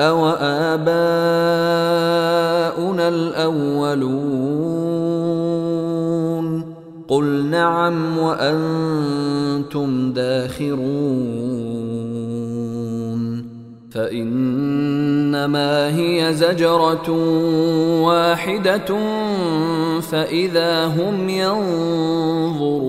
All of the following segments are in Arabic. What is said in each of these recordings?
أو آباؤنا الأولون قل نعم وأنتم داخرون فإنما هي زجرة واحدة فإذا هم ينظرون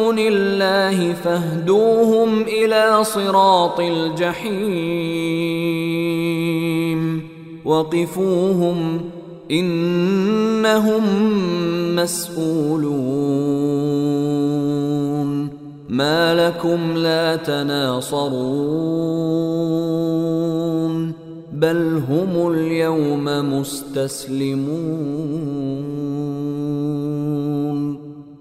الله فاهدوهم إلى صراط الجحيم. وقفوهم إنهم مسئولون ما لكم لا تناصرون. بل هم اليوم مستسلمون.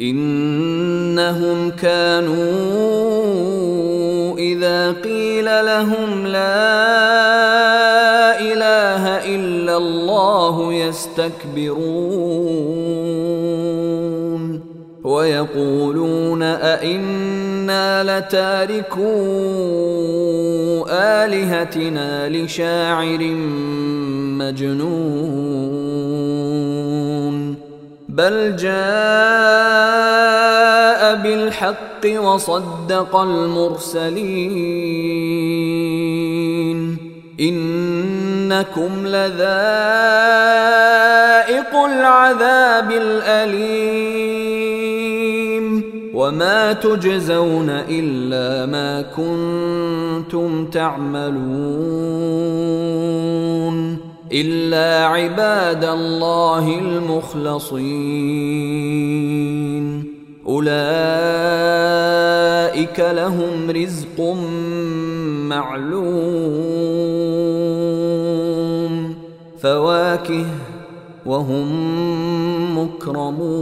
إنهم كانوا إذا قيل لهم لا إلا الله يستكبرون ويقولون أئنا لتاركو آلهتنا لشاعر مجنون بل جاء بالحق وصدق المرسلين انكم لذائق العذاب الاليم وما تجزون الا ما كنتم تعملون إلا عباد الله المخلصين. أولئك لهم رزق معلوم. فواكه وهم مكرمون.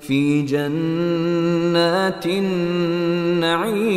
في جنات النعيم.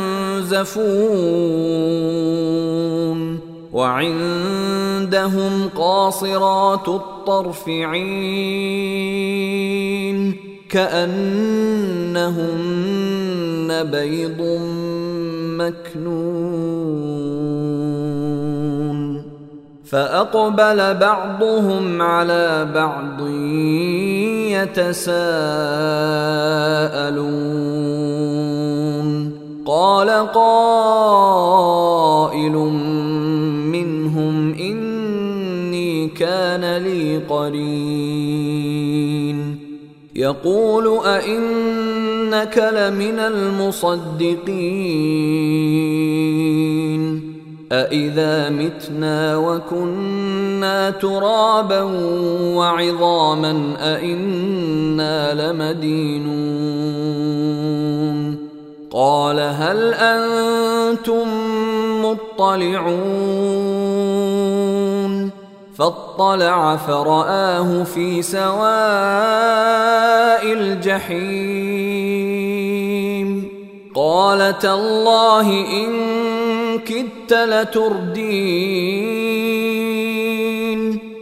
ينزفون وعندهم قاصرات الطرف عين كأنهن بيض مكنون فأقبل بعضهم على بعض يتساءلون قال قائل منهم إني كان لي قرين. يقول أئنك لمن المصدقين. أإذا متنا وكنا ترابا وعظاما أإنا لمدينون. قال هل أنتم مطلعون فاطلع فرآه في سواء الجحيم قال تالله إن كدت لتردين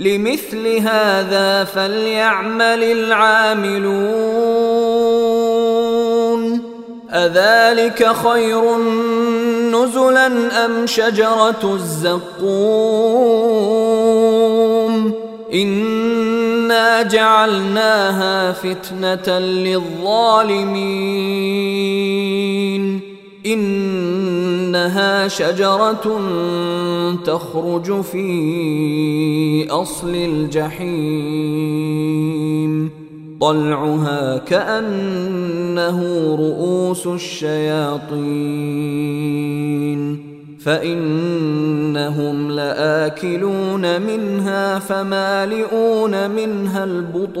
لمثل هذا فليعمل العاملون. أذلك خير نزلا أم شجرة الزقوم؟ إنا جعلناها فتنة للظالمين. إنها شجرة تخرج في أصل الجحيم. طلعها كأنه رؤوس الشياطين. فإنهم لآكلون منها فمالئون منها البطون.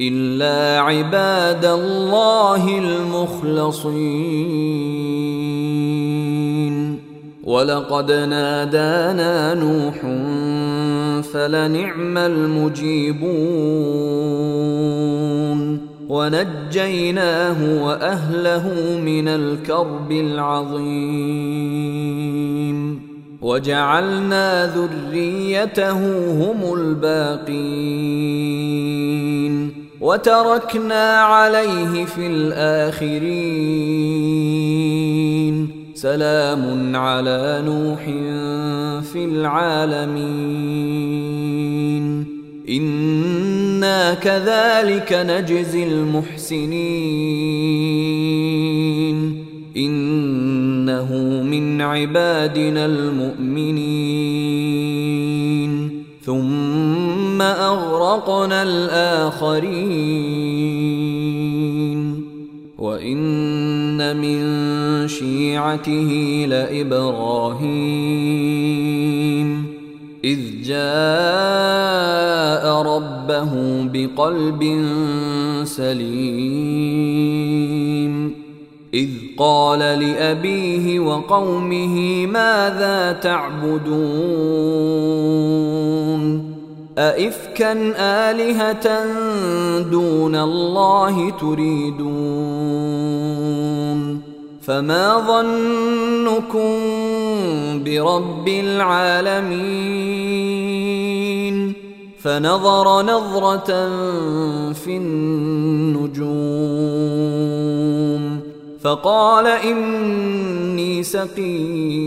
إلا عباد الله المخلصين. ولقد نادانا نوح فلنعم المجيبون. ونجيناه وأهله من الكرب العظيم. وجعلنا ذريته هم الباقين. وتركنا عليه في الآخرين. سلام على نوح في العالمين. إنا كذلك نجزي المحسنين. إنه من عبادنا المؤمنين. ثم أغرقنا الآخرين. وإن من شيعته لإبراهيم. إذ جاء ربه بقلب سليم. إذ قال لأبيه وقومه ماذا تعبدون؟ أئفكا آلهة دون الله تريدون فما ظنكم برب العالمين فنظر نظرة في النجوم فقال إني سقيم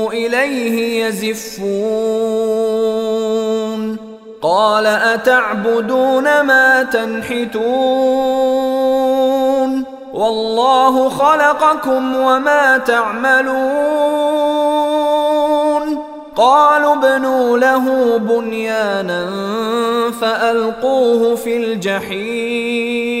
إليه يزفون. قال أتعبدون ما تنحتون؟ والله خلقكم وما تعملون. قالوا ابنوا له بنيانا فألقوه في الجحيم.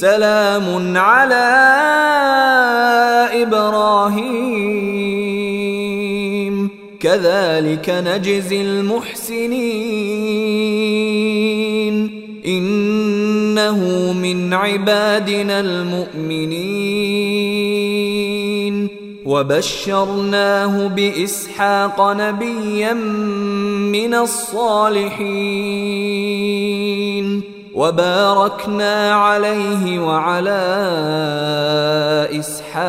سلام على إبراهيم. كذلك نجزي المحسنين. إنه من عبادنا المؤمنين. وبشرناه بإسحاق نبيا من الصالحين. وباركنا عليه وعلى إسحاق.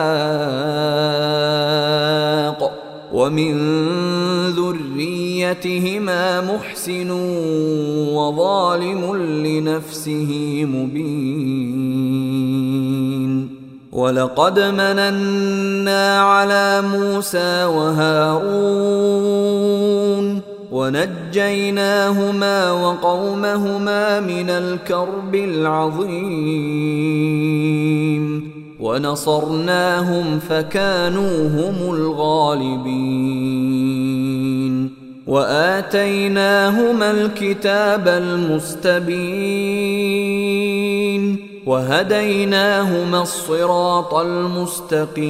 ومن ذريتهما محسن وظالم لنفسه مبين. ولقد مننا على موسى وهارون ونجيناهما وقومهما من الكرب العظيم. ونصرناهم فكانوا هم الغالبين. وآتيناهما الكتاب المستبين. وهديناهما الصراط المستقيم.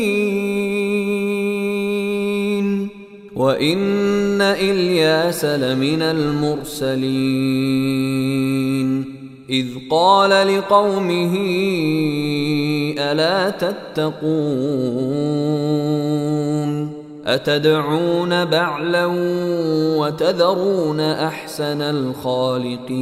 وان الياس لمن المرسلين اذ قال لقومه الا تتقون اتدعون بعلا وتذرون احسن الخالقين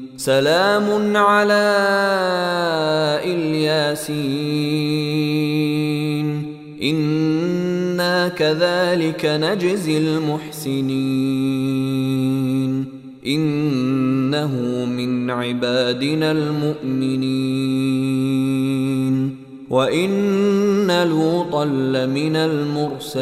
سلام على إلياسين. إنا كذلك نجزي المحسنين. إنه من عبادنا المؤمنين. وإن لوطا لمن المرسلين.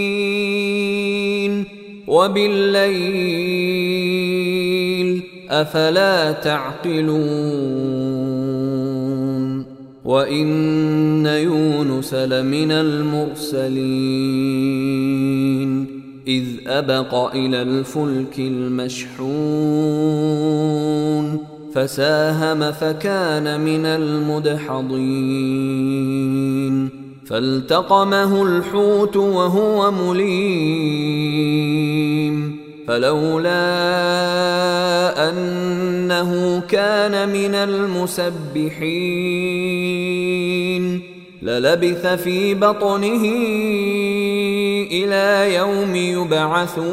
وبالليل أفلا تعقلون وإن يونس لمن المرسلين إذ أبق إلى الفلك المشحون فساهم فكان من المدحضين فالتقمه الحوت وهو مليم فلولا أنه كان من المسبحين للبث في بطنه إلى يوم يبعثون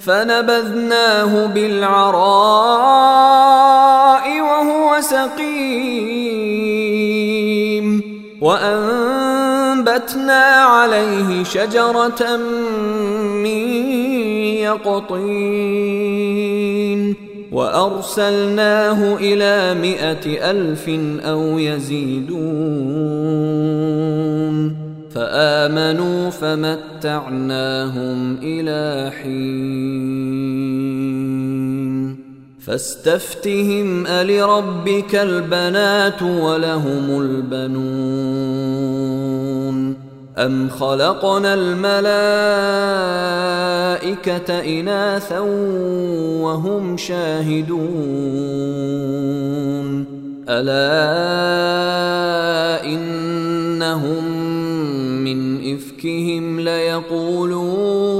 فنبذناه بالعراء وهو سقيم وأنبتنا عليه شجرة من يقطين وأرسلناه إلى مائه ألف أو يزيدون فآمنوا فمتعناهم إلى حين فاستفتهم ألربك البنات ولهم البنون. أم خلقنا الملائكة إناثا وهم شاهدون. ألا إنهم من إفكهم ليقولون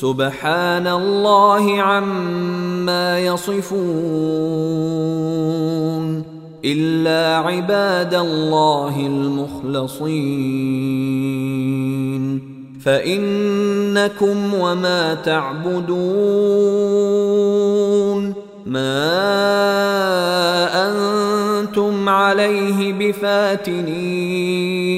سبحان الله عما يصفون إلا عباد الله المخلصين. فإنكم وما تعبدون. ما أنتم عليه بفاتنين.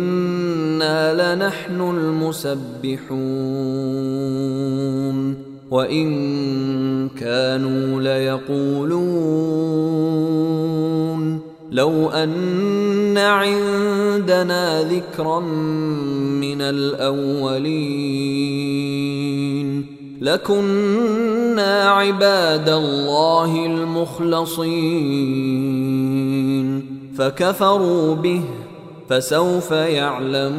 لنحن المسبحون وإن كانوا ليقولون لو أن عندنا ذكرا من الأولين لكنا عباد الله المخلصين فكفروا به فسوف يعلمون.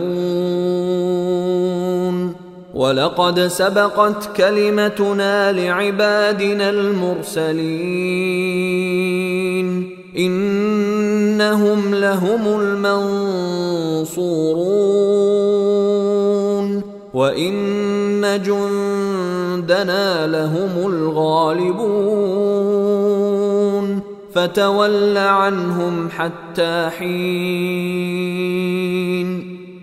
ولقد سبقت كلمتنا لعبادنا المرسلين. إنهم لهم المنصورون. وإن جندنا لهم الغالبون. فتول عنهم حتى حين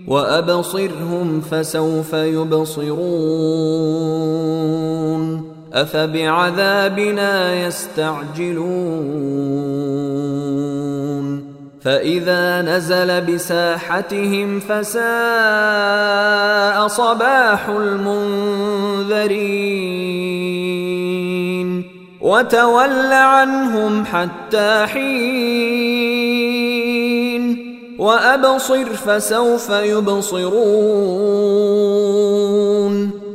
وأبصرهم فسوف يبصرون أفبعذابنا يستعجلون فإذا نزل بساحتهم فساء صباح المنذرين وتول عنهم حتى حين وأبصر فسوف يبصرون.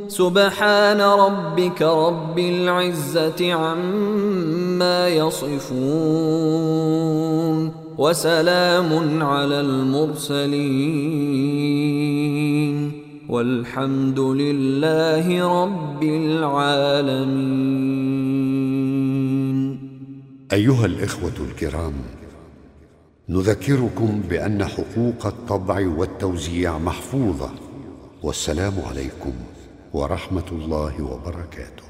سبحان ربك رب العزة عما يصفون. وسلام على المرسلين. والحمد لله رب العالمين. أيها الإخوة الكرام نذكركم بأن حقوق الطبع والتوزيع محفوظة والسلام عليكم ورحمة الله وبركاته.